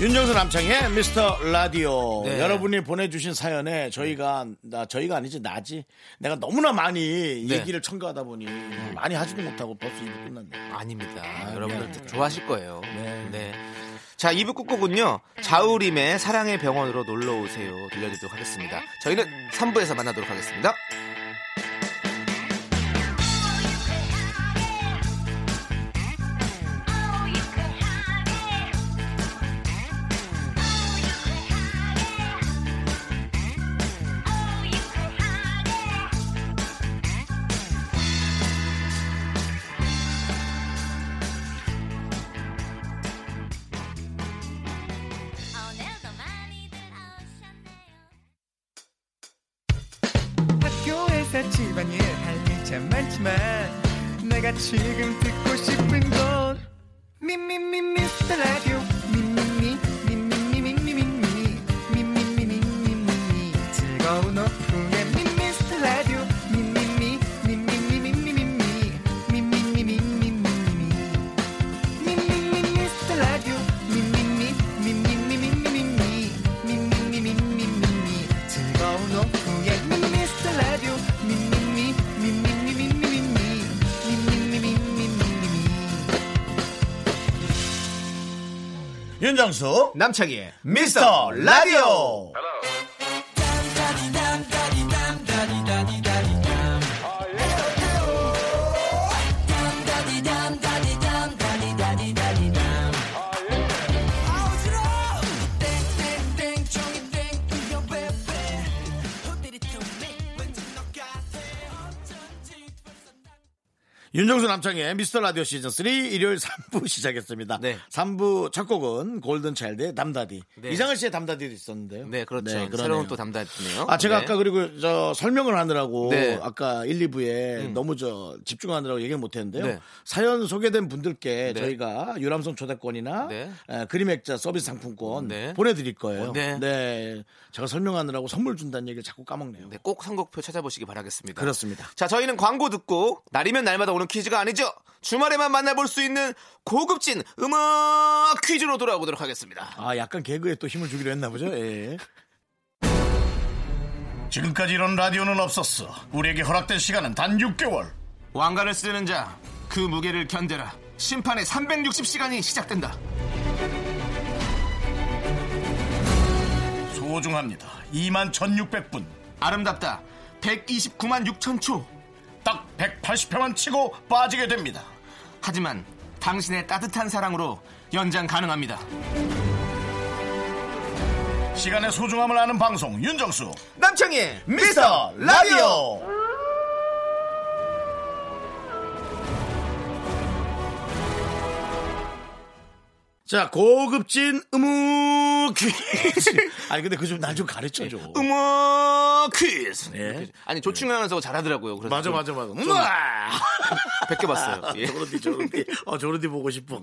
윤정수 남창희의 미스터 라디오 네. 여러분이 보내주신 사연에 저희가 나 저희가 아니지 나지 내가 너무나 많이 네. 얘기를 첨가하다 보니 많이 하지도 못하고 벌써 입이 끝났네. 아닙니다. 아, 여러분들 미안해요. 좋아하실 거예요. 네. 네. 자, 2부 끝곡은요. 자우림의 사랑의 병원으로 놀러 오세요. 들려드리도록 하겠습니다. 저희는 3부에서 만나도록 하겠습니다. 윤정수 남창희의 미스터 라디오 윤정수 남창의 미스터 라디오 시즌 3 일요일 3부 시작했습니다. 네. 3부 첫 곡은 골든 차일드의 담다디. 네. 이상은 씨의 담다디도 있었는데요. 네, 그렇죠. 그러네요. 새로운 또 담당이네요. 아, 제가 네. 아까 그리고 저 설명을 하느라고 네. 아까 1, 2부에 너무 저 집중하느라고 얘기를 못 했는데요. 네. 사연 소개된 분들께 네. 저희가 유람선 초대권이나 네. 에, 그림 액자 서비스 상품권 네. 보내 드릴 거예요. 어, 네. 제가 설명하느라고 선물 준다는 얘기를 자꾸 까먹네요. 네, 꼭 선곡표 찾아보시기 바라겠습니다. 그렇습니다. 자, 저희는 광고 듣고 날이면 날마다 오는 퀴즈가 아니죠. 주말에만 만나볼 수 있는 고급진 음악 퀴즈로 돌아오도록 하겠습니다. 아, 약간 개그에 또 힘을 주기로 했나 보죠. 예. 지금까지 이런 라디오는 없었어. 우리에게 허락된 시간은 단 6개월. 왕관을 쓰는 자, 그 무게를 견뎌라. 심판의 360시간이 시작된다. 소중합니다. 2만 1600분. 아름답다. 129만 6천 초. 딱 180회만 치고 빠지게 됩니다. 하지만 당신의 따뜻한 사랑으로 연장 가능합니다. 시간의 소중함을 아는 방송 윤정수 남창희의 미스터 라디오. 자 고급진 음악 퀴즈. 아니 근데 그 좀 날 좀 가르쳐 줘. 음악 퀴즈. 예. 아니 조충하면서 잘하더라고요. 그래서 맞아 좀 맞아 맞아. 좀 음악. 베껴봤어요. 예. 조르디 조르디 어 조르디 보고 싶어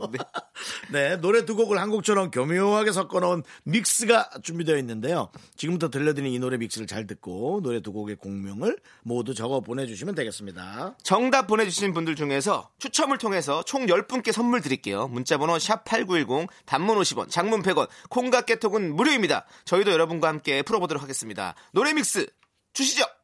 네 노래 두 곡을 한 곡처럼 교묘하게 섞어놓은 믹스가 준비되어 있는데요 지금부터 들려드리는 이 노래 믹스를 잘 듣고 노래 두 곡의 공명을 모두 적어 보내주시면 되겠습니다 정답 보내주신 분들 중에서 추첨을 통해서 총 10분께 선물 드릴게요. 문자번호 샵8910 단문 50원 장문 100원 콩과 깨톡은 무료입니다. 저희도 여러분과 함께 풀어보도록 하겠습니다. 노래 믹스 주시죠.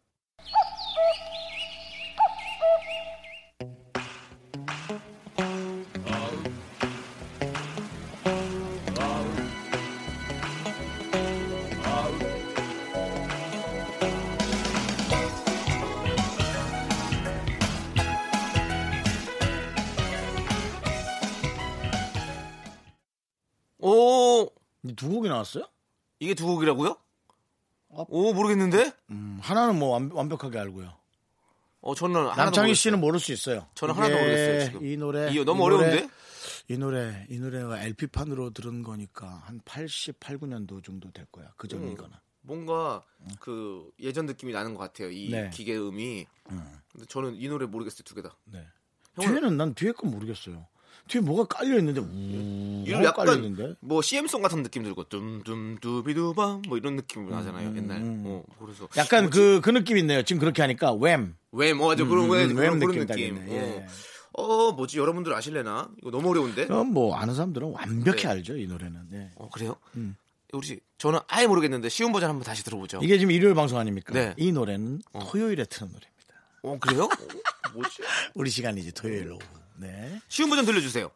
두 곡이 나왔어요? 이게 두 곡이라고요? 어. 오 모르겠는데? 음, 하나는 뭐 완, 완벽하게 알고요 어 저는 남창희. 씨는 모를 수 있어요 저는 하나도 모르겠어요, 지금. 이 노래 이거 너무 이 노래, 어려운데? 이 노래 이 노래가 LP판으로 들은 거니까 한 88, 9년도 정도 될 거야 그 전이거나 뭔가 그 예전 느낌이 나는 것 같아요. 이 네. 기계 음이. 근데 저는 이 노래 모르겠어요 두 개 다. 네. 형은- 뒤에는 난 뒤에 건 모르겠어요. 뒤에 뭐가 깔려 있는데 우 이거 깔려 약간 있는데. 뭐 CM송 같은 느낌 들고 둠둠 두비두밤 뭐 이런 느낌 나잖아요 옛날. 어 그래서 음, 약간 그그 느낌 있네요. 지금 그렇게 하니까 웸. 왜뭐 맞아 그런 음, 왜 음, 그런, 웸 그런 느낌 느낌. 나겠네, 예. 어. 어 뭐지 여러분들 아실래나? 이거 너무 어려운데. 그럼 뭐 아는 사람들은 완벽히 네. 알죠 이 노래는. 네. 어 그래요? 우리 저는 아예 모르겠는데 쉬운 버전 한번 다시 들어보죠. 이게 지금 일요일 방송 아닙니까? 네. 이 노래는 토요일에 트는 노래입니다. 어 그래요? 어, 뭐지? 우리 시간이지 토요일 오후. 네. 쉬운 버전 들려주세요.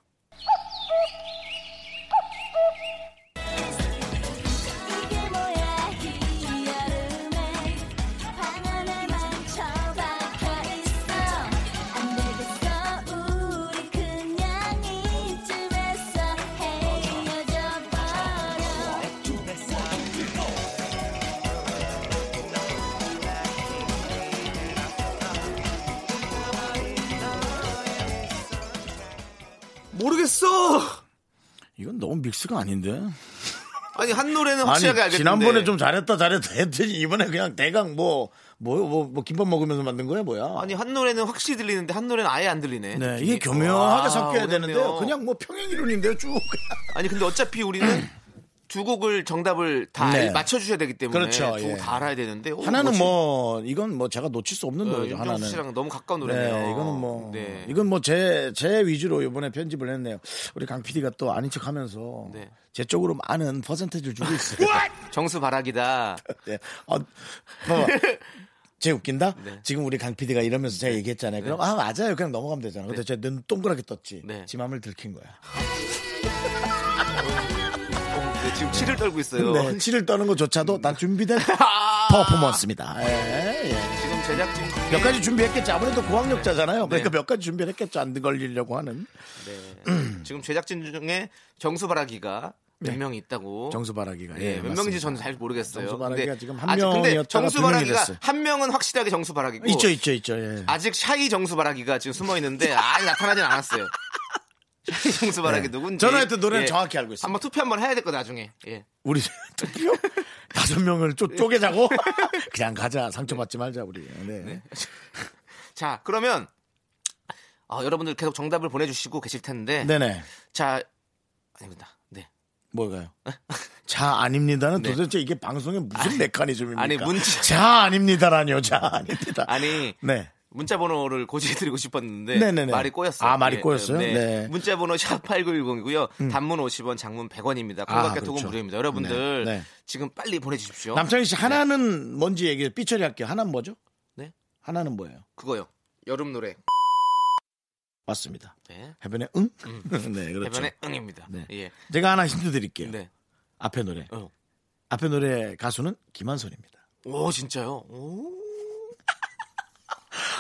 모르겠어. 이건 너무 믹스가 아닌데. 아니 한 노래는 확실하게 아니 알겠는데. 지난번에 좀 잘했다 잘했다 했더니 이번에 그냥 대강 뭐 뭐, 뭐, 뭐 김밥 먹으면서 만든 거야 뭐야? 아니 한 노래는 확실히 들리는데 한 노래는 아예 안 들리네. 네, 느낌이. 이게 교묘하게 와, 섞여야 어렵네요. 되는데요. 그냥 뭐 평행 이론인데요, 쭉. 아니 근데 어차피 우리는 두 곡을 정답을 다 네. 알- 맞춰주셔야 되기 때문에 그렇죠, 두곡 예. 다 알아야 되는데 어, 하나는 뭐지? 뭐 이건 뭐 제가 놓칠 수 없는 어, 노래죠. 하나는. 씨랑 너무 가까운 노래네요. 네, 이거는 뭐 네. 이건 뭐 제 제 위주로 이번에 편집을 했네요. 우리 강 PD가 또 아닌 척하면서 네. 제 쪽으로 많은 퍼센테이지를 주고 있어요. 정수 바라기다. 네. 어, 봐봐. 제 웃긴다? 네. 지금 우리 강 PD가 이러면서 제가 얘기했잖아요. 그럼 아 맞아요. 그냥 넘어가면 되잖아. 근데 제 눈 동그랗게 떴지. 네. 지 맘을 들킨 거야. 네, 지금 치를 떨고 있어요. 네, 치를 떠는 것조차도 난 준비된 아. 퍼포먼스입니다. 예, 예. 지금 제작진 몇 가지 준비했겠지. 아무래도 고학력자잖아요. 그러니까 네. 몇 가지 준비를 했겠죠. 안 걸리려고 하는. 네. 지금 제작진 중에 정수 바라기가 몇 명이 있다고. 네. 정수바라기가. 네, 예, 몇 맞습니다. 명인지 저는 잘 모르겠어요. 정수바라기가 근데 지금 한 아직 근데 명이었다가 정수 두 명이 바라기가 됐어요. 한 명은 확실하게 정수 바라기고 있죠, 있죠, 있죠. 예. 아직 샤이 정수 바라기가 지금 숨어 있는데 아예 나타나진 않았어요. 샤이 정수 바라기 네. 누군지. 하여튼 노래는 예. 정확히 알고 있습니다. 한번 투표 한번 해야 될 거 나중에. 예. 우리 투표 다섯 명을 쪼, 쪼개자고 그냥 가자 상처받지 말자 우리. 네. 자, 그러면 어, 여러분들 계속 정답을 보내주시고 계실 텐데. 네네. 자, 아닙니다. 네. 뭐가요? 자 아닙니다는 네. 도대체 이게 방송의 무슨 메커니즘입니까? 아니, 문자- 자 아닙니다라니요. 자 아닙니다. 아니 네. 문자 번호를 고지해드리고 싶었는데 네네네. 말이 꼬였어요. 아, 말이 꼬였어요? 네. 문자 번호 샵8910이고요. 단문 50원, 장문 100원입니다. 아, 공각개톡은 그렇죠. 무료입니다. 여러분들 네, 네. 지금 빨리 보내주십시오. 남창희 씨 하나는 뭔지 얘기해. 삐처리 할게요. 하나는 뭐죠? 네. 하나는 뭐예요? 그거요. 여름 노래. 맞습니다. 네. 해변의 응? 네, 그렇죠. 해변의 응입니다. 네. 예. 제가 하나 힌트 드릴게요. 네. 앞에 노래. 어. 앞에 노래 가수는 김한선입니다. 오 진짜요? 오.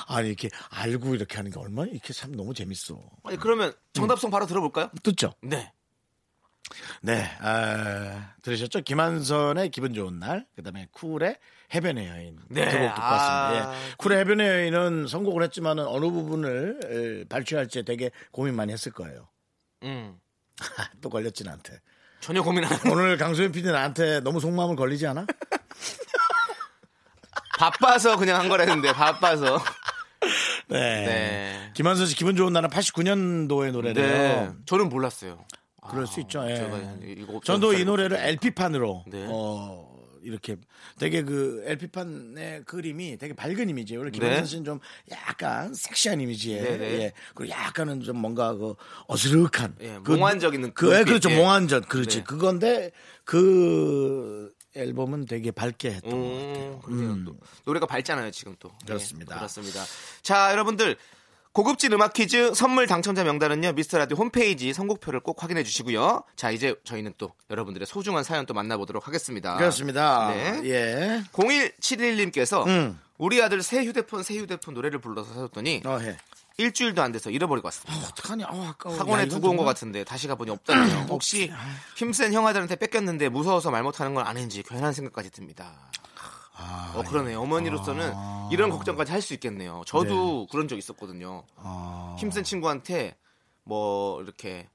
아니 이렇게 알고 이렇게 하는 게 얼마나 이렇게 참 너무 재밌어. 아니 그러면 정답송 바로 들어볼까요? 듣죠? 네. 네, 아, 들으셨죠? 김한선의 기분 좋은 날, 그 다음에 쿨의 해변의 여인. 네. 두곡 듣고 아. 왔습니다. 예. 쿨의 해변의 여인은 선곡을 했지만은 어느 부분을 에, 발췌할지 되게 고민 많이 했을 거예요. 음. 또 걸렸지 나한테. 전혀 고민 안 오늘 강소연 PD 나한테 너무 속마음을 걸리지 않아? 바빠서 그냥 한 거라는데 바빠서. 네. 네. 김한선 씨 기분 좋은 날은 89년도의 노래래요. 네. 저는 몰랐어요. 그럴 수 있죠. 예. 제가 저도 이잘 노래를. LP판으로 네. 어 이렇게 되게 그 LP판의 그림이 되게 밝은 이미지예요. 원래 김한선 네. 씨는 좀 약간 섹시한 이미지에 네, 네. 예. 그리고 약간은 좀 뭔가 그 어스룩한 예, 그, 몽환적인 그 예, 눈빛, 그렇죠. 예. 몽환전 그렇지. 네. 그건데 그 앨범은 되게 밝게 했던 것 음, 같아요. 그래요. 음. 또 노래가 밝잖아요, 지금 또. 그렇습니다. 네, 그렇습니다. 자, 여러분들. 고급진 음악 퀴즈 선물 당첨자 명단은요, 미스터 라디오 홈페이지 선곡표를 꼭 확인해 주시고요. 자, 이제 저희는 또 여러분들의 소중한 사연 또 만나보도록 하겠습니다. 그렇습니다. 네. 예. 0171님께서 음. 우리 아들 새 휴대폰, 새 휴대폰 노래를 불러서 사줬더니 어 해. 일주일도 안 돼서 잃어버리고 왔습니다. 어떡하냐? 아, 아까워. 야, 학원에 이건 두고 온 것 같은데 다시 가보니 없다네요. 혹시 힘센 형아들한테 뺏겼는데 무서워서 말 못하는 건 아닌지 괜한 생각까지 듭니다. 어 그러네 요. 어머니로서는 이런 걱정까지 할 수 있겠네요. 저도 그런 적 있었거든요. 아. 힘센 친구한테 뭐 이렇게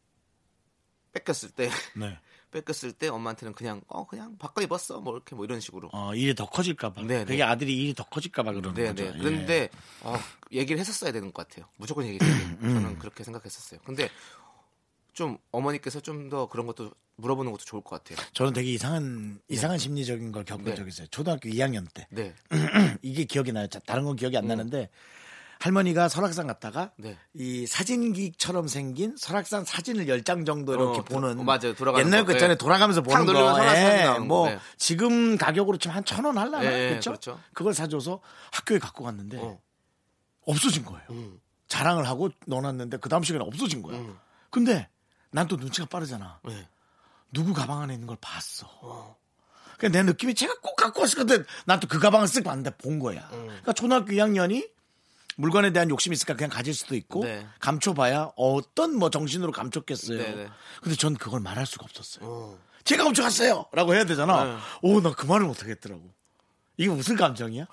뺏겼을 때 네. 뺏겼을 때 엄마한테는 그냥 어 그냥 바꿔 입었어 뭐 이렇게 뭐 이런 식으로. 어, 일이 더 커질까봐. 네, 그게 네. 아들이 일이 더 커질까봐 그러는 네, 거죠. 네. 예. 그런데 어, 얘기를 했었어야 되는 것 같아요. 무조건 얘기해야 돼요. 음. 저는 그렇게 생각했었어요. 근데 좀 어머니께서 좀 더 그런 것도 물어보는 것도 좋을 것 같아요. 저는 되게 이상한 이상한 심리적인 걸 겪은 네. 적이 있어요. 초등학교 2학년 때 네, 이게 기억이 나요. 자, 다른 건 기억이 안 나는데 할머니가 설악산 갔다가 네. 이 사진기처럼 생긴 설악산 사진을 열장 정도 이렇게 어, 보는 어, 맞아요. 돌아가는 옛날 거. 그 전에 예. 돌아가면서 탁 보는 거. 예, 뭐 거. 네. 지금 가격으로 치면 한 천 원 할라나 예, 예, 그렇죠? 그렇죠. 그걸 사줘서 학교에 갖고 갔는데 어. 없어진 거예요. 음. 자랑을 하고 넣어놨는데 그 다음 시간에 없어진 거야. 음. 근데 난 또 눈치가 빠르잖아. 네. 누구 가방 안에 있는 걸 봤어. 그러니까 내 느낌이 제가 꼭 갖고 왔을 건데 난 또 그 가방을 쓱 봤는데 본 거야. 음. 그러니까 초등학교 2학년이 물건에 대한 욕심이 있으니까 그냥 가질 수도 있고 네. 감춰봐야 어떤 뭐 정신으로 감췄겠어요. 네, 네. 근데 전 그걸 말할 수가 없었어요. 어. 제가 훔쳐갔어요! 라고 해야 되잖아. 네. 오, 나 그 말을 못 하겠더라고. 이게 무슨 감정이야?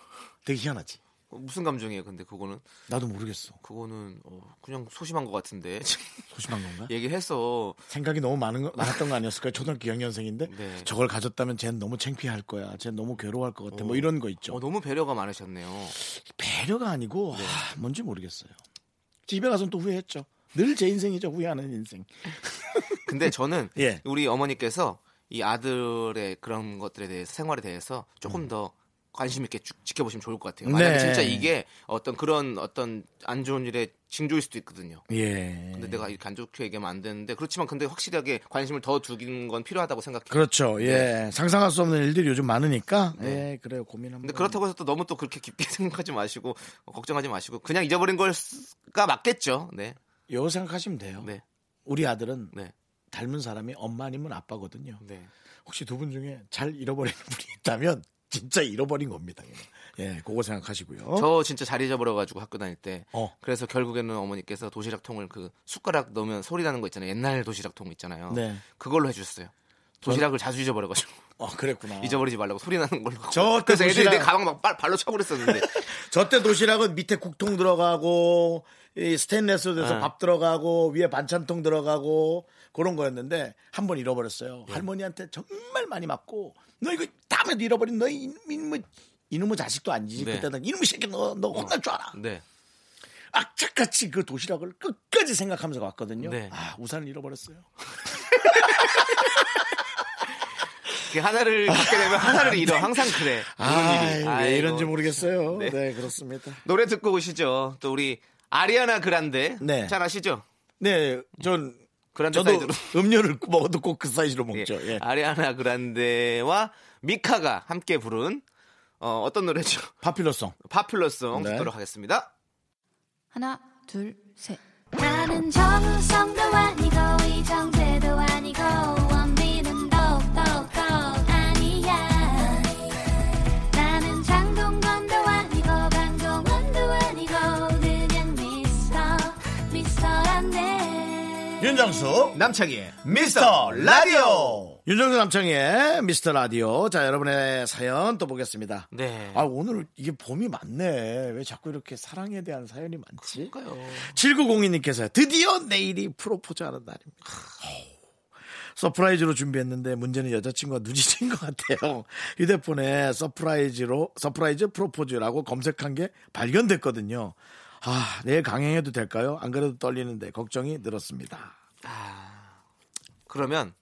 되게 희한하지. 어, 무슨 감정이에요? 근데 그거는 나도 모르겠어. 그거는 어, 그냥 소심한 것 같은데 소심한 건가? 했어. 생각이 너무 많은 거, 많았던 거 아니었을까요? 초등학교 6년생인데 네. 저걸 가졌다면 쟤는 너무 창피할 거야. 쟤는 너무 괴로워할 것 같아. 뭐 이런 거 있죠. 어, 너무 배려가 많으셨네요. 배려가 아니고 아, 뭔지 모르겠어요. 집에 가서는 또 후회했죠. 늘 제 인생이죠. 후회하는 인생. 근데 저는 예. 우리 어머니께서 이 아들의 그런 것들에 대해서 생활에 대해서 조금 더 관심 있게 쭉 지켜보시면 좋을 것 같아요. 만약에 네. 진짜 이게 어떤 그런 어떤 안 좋은 일에 징조일 수도 있거든요. 예. 근데 내가 이렇게 안 좋게 얘기하면 안 되는데 그렇지만 근데 확실하게 관심을 더 두기는 건 필요하다고 생각해요. 그렇죠. 예. 상상할 수 없는 일들이 요즘 많으니까. 네. 예, 그래요. 고민 한번. 근데 그렇다고 해서 또 너무 또 그렇게 깊게 생각하지 마시고 어, 걱정하지 마시고 그냥 잊어버린 걸가 맞겠죠. 네. 요 생각하시면 돼요. 네. 우리 아들은 네. 닮은 사람이 엄마 아니면 아빠거든요. 네. 혹시 두 분 중에 잘 잃어버리는 분이 있다면 진짜 잃어버린 겁니다. 예, 그거 생각하시고요. 저 진짜 잘 잊어버려가지고 학교 다닐 때. 어. 그래서 결국에는 어머니께서 도시락 통을 그 숟가락 넣으면 소리 나는 거 있잖아요. 옛날 도시락 통 있잖아요. 네. 그걸로 해주셨어요. 도시락을 자주 잊어버려가지고 어, 그랬구나. 잊어버리지 말라고 소리 나는 걸로. 저 그래서 애들이 도시락- 내 가방 막 발- 발로 차고 그랬었는데. 저 때 도시락은 밑에 국통 들어가고 이 스테인레스로 돼서 네. 밥 들어가고 위에 반찬통 들어가고 그런 거였는데 한 번 잃어버렸어요. 네. 할머니한테 정말 많이 맞고 너 이거 다음에도 잃어버린 너 이- 이놈의 이놈의 자식도 아니지 네. 그때는 이놈의 새끼 너, 너 혼날 줄 알아. 네. 악착같이 그 도시락을 끝까지 생각하면서 왔거든요. 네. 아 우산을 잃어버렸어요. 그 하나를 갖게 되면 하나를 잃어. 항상 그래. 아. 왜. 이런지 모르겠어요. 네. 네, 그렇습니다. 노래 듣고 오시죠. 또 우리 아리아나 그란데. 네. 잘 아시죠? 네, 전 그란데 저도 사이즈로. 음료를 먹어도 꼭 그 사이즈로 예. 먹죠. 예. 아리아나 그란데와 미카가 함께 부른 어, 어떤 노래죠? 파퓰러송. 파퓰러송 네. 듣도록 하겠습니다. 하나, 둘, 셋. 나는 정우성도 아니고 이정재도 아니고 윤정수 남창희의 미스터 라디오 윤정수 남창희의 미스터 라디오 자 여러분의 사연 또 보겠습니다 네. 아 오늘 이게 봄이 맞네 왜 자꾸 이렇게 사랑에 대한 사연이 많지 그러니까요. 7902님께서 드디어 내일이 프로포즈 하는 날입니다 서프라이즈로 준비했는데 문제는 여자친구가 눈치챈 것 같아요. 휴대폰에 서프라이즈로 서프라이즈 프로포즈라고 검색한 게 발견됐거든요. 아 내일 강행해도 될까요? 안 그래도 떨리는데 걱정이 늘었습니다. 그러면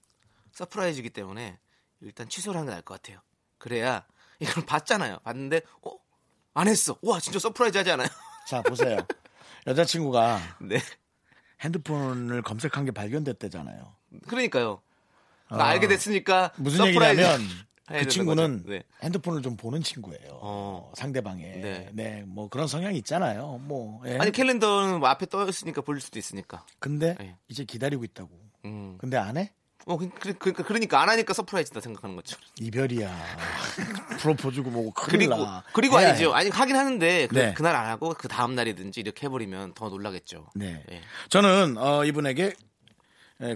서프라이즈이기 때문에 일단 취소를 하는 게 나을 것 같아요. 그래야 이걸 봤잖아요. 봤는데 어? 안 했어. 와 진짜 서프라이즈 하지 않아요? 자 보세요. 여자친구가 네. 핸드폰을 검색한 게 발견됐대잖아요. 그러니까요. 아, 알게 됐으니까 무슨 서프라이즈 얘기냐면 그 친구는. 네. 핸드폰을 좀 보는 친구예요. 어. 상대방의 네. 네. 뭐 그런 성향이 있잖아요. 뭐 예. 아니 캘린더는 뭐 앞에 떠 있으니까 볼 수도 있으니까. 근데 네. 이제 기다리고 있다고. 음. 근데 안 해? 어, 그, 그, 그, 그러니까 안 하니까 서프라이즈다 생각하는 거죠. 이별이야. 프로포즈고 뭐고 그리고 나. 그리고 해야 아니죠. 해. 아니 하긴 하는데 그, 네. 그날 안 하고 그 다음 날이든지 이렇게 해버리면 더 놀라겠죠. 네. 네. 저는 어, 이분에게 에,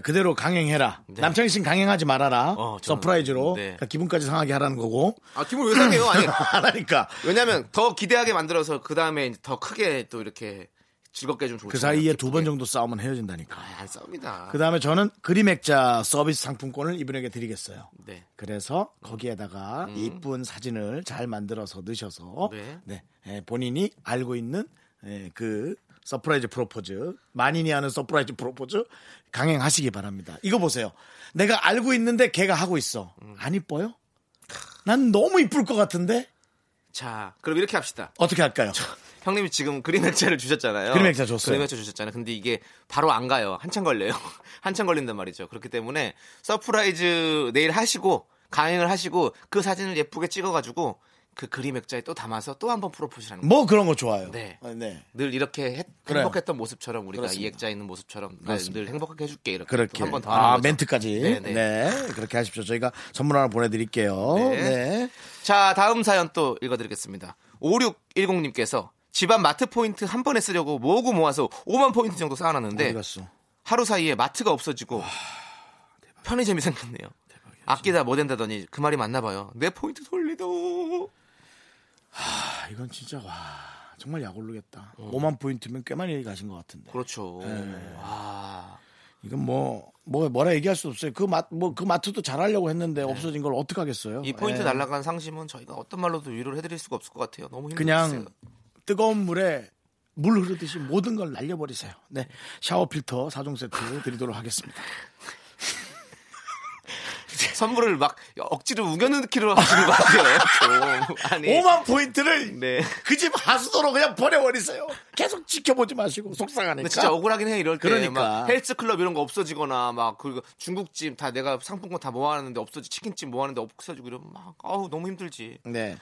그대로 강행해라. 네. 남창희 씨는 강행하지 말아라. 어, 저는- 서프라이즈로 네. 그러니까 기분까지 상하게 하라는 거고. 아 기분 왜 상해요? 아니 안 하니까 왜냐면 더 기대하게 만들어서 그 다음에 더 크게 또 이렇게 즐겁게 좀 좋죠. 그 사이에 두 번 정도 싸우면 헤어진다니까. 아, 안 싸웁니다. 그 다음에 저는 그림액자 서비스 상품권을 이분에게 드리겠어요. 네. 그래서 거기에다가 이쁜 사진을 잘 만들어서 넣으셔서 네. 네, 예, 본인이 알고 있는 예, 그 서프라이즈 프로포즈 만인이 하는 서프라이즈 프로포즈 강행하시기 바랍니다. 이거 보세요. 내가 알고 있는데 걔가 하고 있어. 안 이뻐요? 난 너무 이쁠 것 같은데 자, 그럼 이렇게 합시다. 어떻게 할까요? 형님이 지금 그림 액자를 주셨잖아요. 그림 액자 줬어요. 그림 액자 주셨잖아요. 근데 이게 바로 안 가요. 한참 걸려요. 한참 걸린단 말이죠. 그렇기 때문에 서프라이즈 내일 하시고 강행을 하시고 그 사진을 예쁘게 찍어가지고 그 그림 액자에 또 담아서 또 한 번 프로포즈하는 거예요. 뭐 그런 거 좋아요. 네. 어, 네. 늘 이렇게 했-. 행복했던 모습처럼 우리가 그렇습니다. 이 액자에 있는 모습처럼. 늘 행복하게 해줄게 이렇게 그렇게 한 번더아 하는 거죠. 멘트까지 네, 네, 네. 그렇게 하십시오. 저희가 선물 하나 보내드릴게요. 네. 네. 자, 다음 사연 또 읽어드리겠습니다. 5610님께서 집안 마트 포인트 한 번에 쓰려고 모으고 모아서 5만 포인트 정도 쌓아놨는데? 하루 사이에 마트가 없어지고 편의점이 생겼네요. 아끼다 뭐 된다더니 그 말이 맞나 봐요. 내 포인트 돌리도 아, 이건 진짜 와 정말 약 오르겠다. 5만 포인트면 꽤 많이 가신 것 같은데. 그렇죠. 네. 와. 이건 뭐, 뭐, 뭐라 얘기할 수 없어요. 그 맛, 뭐, 그 마트도 잘하려고 했는데 없어진 걸 어떡하겠어요. 이 포인트 예. 날라간 상심은 저희가 어떤 말로도 위로를 해드릴 수가 없을 것 같아요. 너무 힘들었어요. 그냥 뜨거운 물에 물 흐르듯이 모든 걸 날려버리세요. 네. 샤워 필터 4종 세트 드리도록 하겠습니다. 선물을 막 억지로 우겨넣기로 하시는 것 같아요. 좀. 아니. 5만 포인트를 네. 그 집 하수도로 그냥 버려버리세요. 계속 지켜보지 마시고 속상하니까. 진짜 억울하긴 해 이럴 때. 그러니까. 막 헬스클럽 이런 거 없어지거나 막 그리고 중국집 다 내가 상품권 다 모아놨는데 없어지 치킨집 모아놨는데 없어지고 이러면 막 아우 너무 힘들지. 네.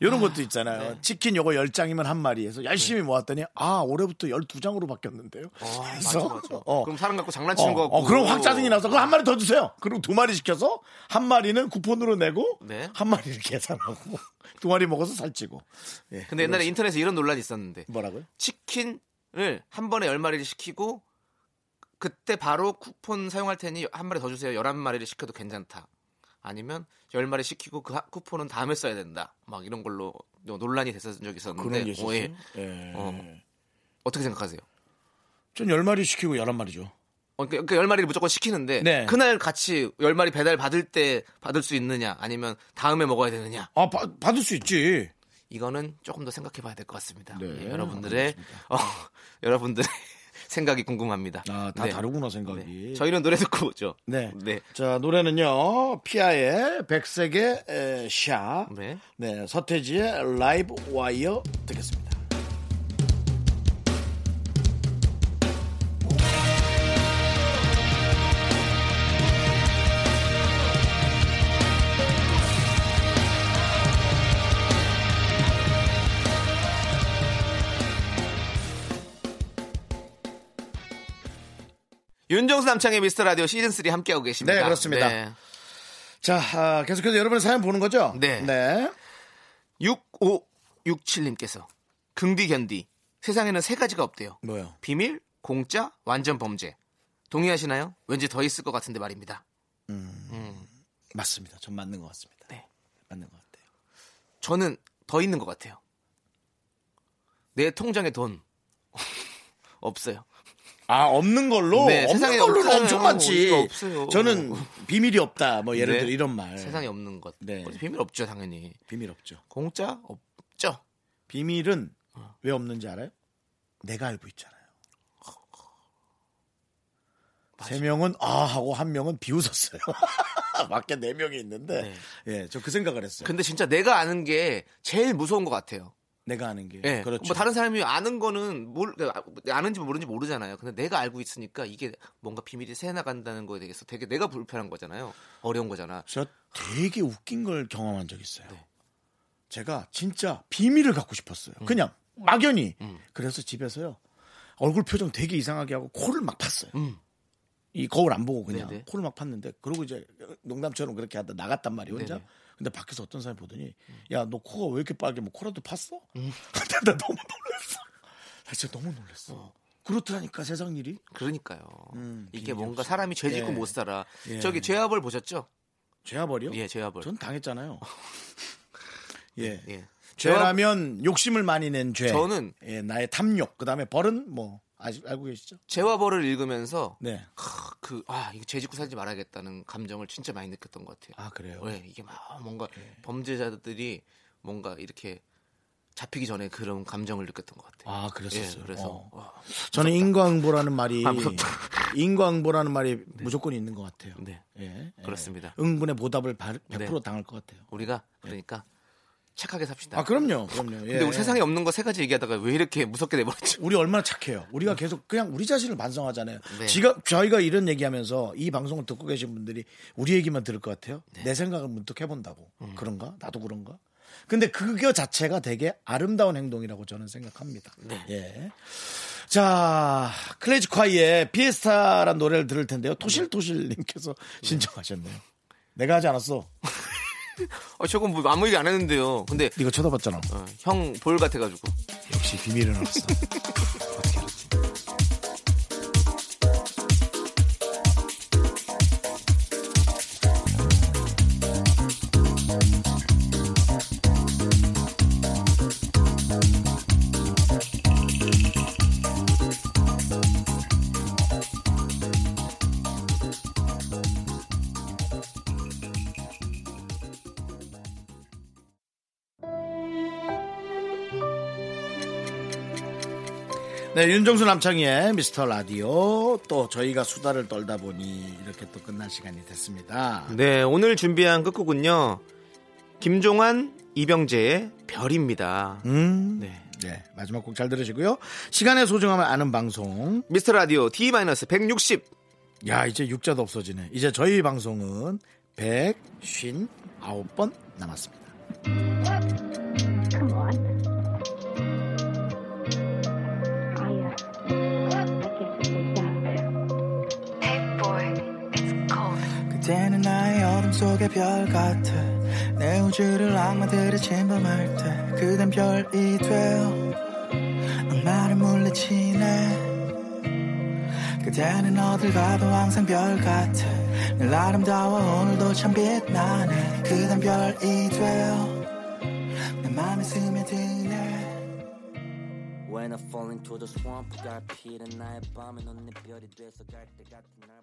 이런 것도 있잖아요. 치킨 요거 10장이면 한 마리에서 열심히 모았더니 아 올해부터 12장으로 바뀌었는데요. 어, 그래서 맞아 맞아. 어. 그럼 사람 갖고 장난치는 어, 거 같고. 어, 그럼 확 짜증이 나서 그럼 한 마리 더 주세요. 그리고 두 마리 시켜서 한 마리는 쿠폰으로 내고 네. 한 마리를 계산하고 두 마리 먹어서 살찌고. 예, 근데 옛날에 인터넷에 이런 논란이 있었는데 뭐라고요? 치킨을 한 번에 10마리를 시키고 그때 바로 쿠폰 사용할 테니 한 마리 더 주세요. 11마리를 시켜도 괜찮다. 아니면 10마리 시키고 그 하- 쿠폰은 다음에 써야 된다. 막 이런 걸로 논란이 됐었던 적이 있었는데. 어, 예. 예. 어. 어떻게 생각하세요? 전 10마리 시키고 11마리죠. 어, 그, 그 10마리를 무조건 시키는데 네. 그날 같이 10마리 배달 받을 때 받을 수 있느냐 아니면 다음에 먹어야 되느냐 아, 바- 받을 수 있지. 이거는 조금 더 생각해 봐야 될 것 같습니다. 네, 예, 여러분들의 어, 여러분들의 생각이 궁금합니다. 아, 다 네. 다르구나 생각이. 네. 저희는 노래 듣고 오죠. 네. 네. 자, 노래는요. 피아의 백색의 에, 샤. 네. 네. 서태지의 라이브 와이어 듣겠습니다. 윤정수 남창의 미스터 라디오 시즌 3 함께하고 계십니다. 네, 그렇습니다. 네. 자, 아, 계속해서 여러분의 사연 보는 거죠? 네. 네. 6567님께서 긍디 견디 세상에는 세 가지가 없대요. 뭐요? 비밀, 공짜, 완전 범죄. 동의하시나요? 왠지 더 있을 것 같은데 말입니다. 맞습니다. 전 맞는 것 같습니다. 네. 맞는 것 같아요. 저는 더 있는 것 같아요. 내 통장에 돈 없어요. 아, 없는 걸로? 네, 없는 세상에 걸로는 없잖아요. 엄청 많지. 없어요. 저는 비밀이 없다. 뭐 예를 네. 들어 이런 말. 세상에 없는 것. 네. 비밀 없죠, 당연히. 비밀 없죠. 공짜 없죠. 비밀은 어. 왜 없는지 알아요? 내가 알고 있잖아요. 세 명은 아 하고 한 명은 비웃었어요. 밖에 네 명이 있는데, 예, 저 그 생각을 했어요. 근데 진짜 내가 아는 게 제일 무서운 것 같아요. 내가 아는 게, 예. 그렇죠. 뭐 다른 사람이 아는 거는 뭘 아는지 모르는지 모르잖아요. 근데 내가 알고 있으니까 이게 뭔가 비밀이 새 나간다는 거에 대해서 되게 내가 불편한 거잖아요. 어려운 거잖아. 저 되게 웃긴 걸 경험한 적 있어요. 네. 제가 진짜 비밀을 갖고 싶었어요. 음. 그냥 막연히. 그래서 집에서요 얼굴 표정 되게 이상하게 하고 코를 막 팠어요. 음. 이 거울 안 보고 그냥 네네. 코를 막 팠는데 그러고 이제 농담처럼 그렇게 하다 나갔단 말이에요 혼자. 네네. 근데 밖에서 어떤 사람이 보더니 야 너 코가 왜 이렇게 빨개? 뭐 코라도 팠어? 음. 근데 나 너무 놀랐어. 나 진짜 너무 놀랐어. 그렇다니까 세상 일이. 그러니까요. 음, 이게 뭔가 없어. 사람이 죄 짓고 예. 못 살아. 예. 저기 죄아벌 보셨죠? 죄아벌이요? 예, 죄아벌. 전 당했잖아요. 예. 예. 죄라면 욕심을 많이 낸 죄. 저는 예, 나의 탐욕. 그다음에 벌은 뭐 아직 알고 계시죠? 죄와벌을 읽으면서 네. 그 아 이거 죄 짓고 살지 말아야겠다는 감정을 진짜 많이 느꼈던 것 같아요. 아 그래요. 네, 이게 막 뭔가 범죄자들이 뭔가 이렇게 잡히기 전에 그런 감정을 느꼈던 것 같아요. 아 그랬었어요. 예, 그래서 어. 와, 저는 인과응보라는 말이 아. 인과응보라는 말이 무조건 있는 것 같아요. 네. 예, 예. 그렇습니다. 응분의 보답을 100% 네. 당할 것 같아요. 우리가 그러니까 착하게 삽시다. 아 그럼요, 그럼요. 예. 근데 우리 세상에 없는 거 세 가지 얘기하다가 왜 이렇게 무섭게 내버렸죠? 우리 얼마나 착해요. 우리가 계속 그냥 우리 자신을 반성하잖아요. 네. 지가 저희가 이런 얘기하면서 이 방송을 듣고 계신 분들이 우리 얘기만 들을 것 같아요. 네. 내 생각을 문득 해본다고 음. 그런가? 나도 그런가? 근데 그거 자체가 되게 아름다운 행동이라고 저는 생각합니다. 네. 예. 자, 클래식콰이의 피에스타란 노래를 들을 텐데요. 토실토실님께서 네. 신청하셨네요. 내가 하지 않았어. 어, 저건 뭐 아무 얘기 안 했는데요. 근데 네가 쳐다봤잖아. 어, 형 볼 같아가지고. 역시 비밀은 없어. 네, 윤정수 남창희의 미스터 라디오. 또 저희가 수다를 떨다 보니 이렇게 또 끝날 시간이 됐습니다. 네, 오늘 준비한 끝곡은요. 김종환, 이병재의 별입니다. 음. 네. 네, 마지막 곡 잘 들으시고요. 시간의 소중함을 아는 방송. 미스터 라디오 D-160. 야, 이제 육자도 없어지네. 이제 저희 방송은 159번 남았습니다. 그때는 나의 어둠 속의 별 같아. 내 우주를 악마들이 침범할 때 그댄 별이 되어 악마를 물리치네. 그대는 어딜 가도 항상 별 같아. 늘 아름다워 오늘도 참 빛나네. 그댄 별이 되어 내 맘에 스며드네 When I fall into the swamp, got 피는 나의 밤에 넌내 별이 돼서 갈 때 같은 날부터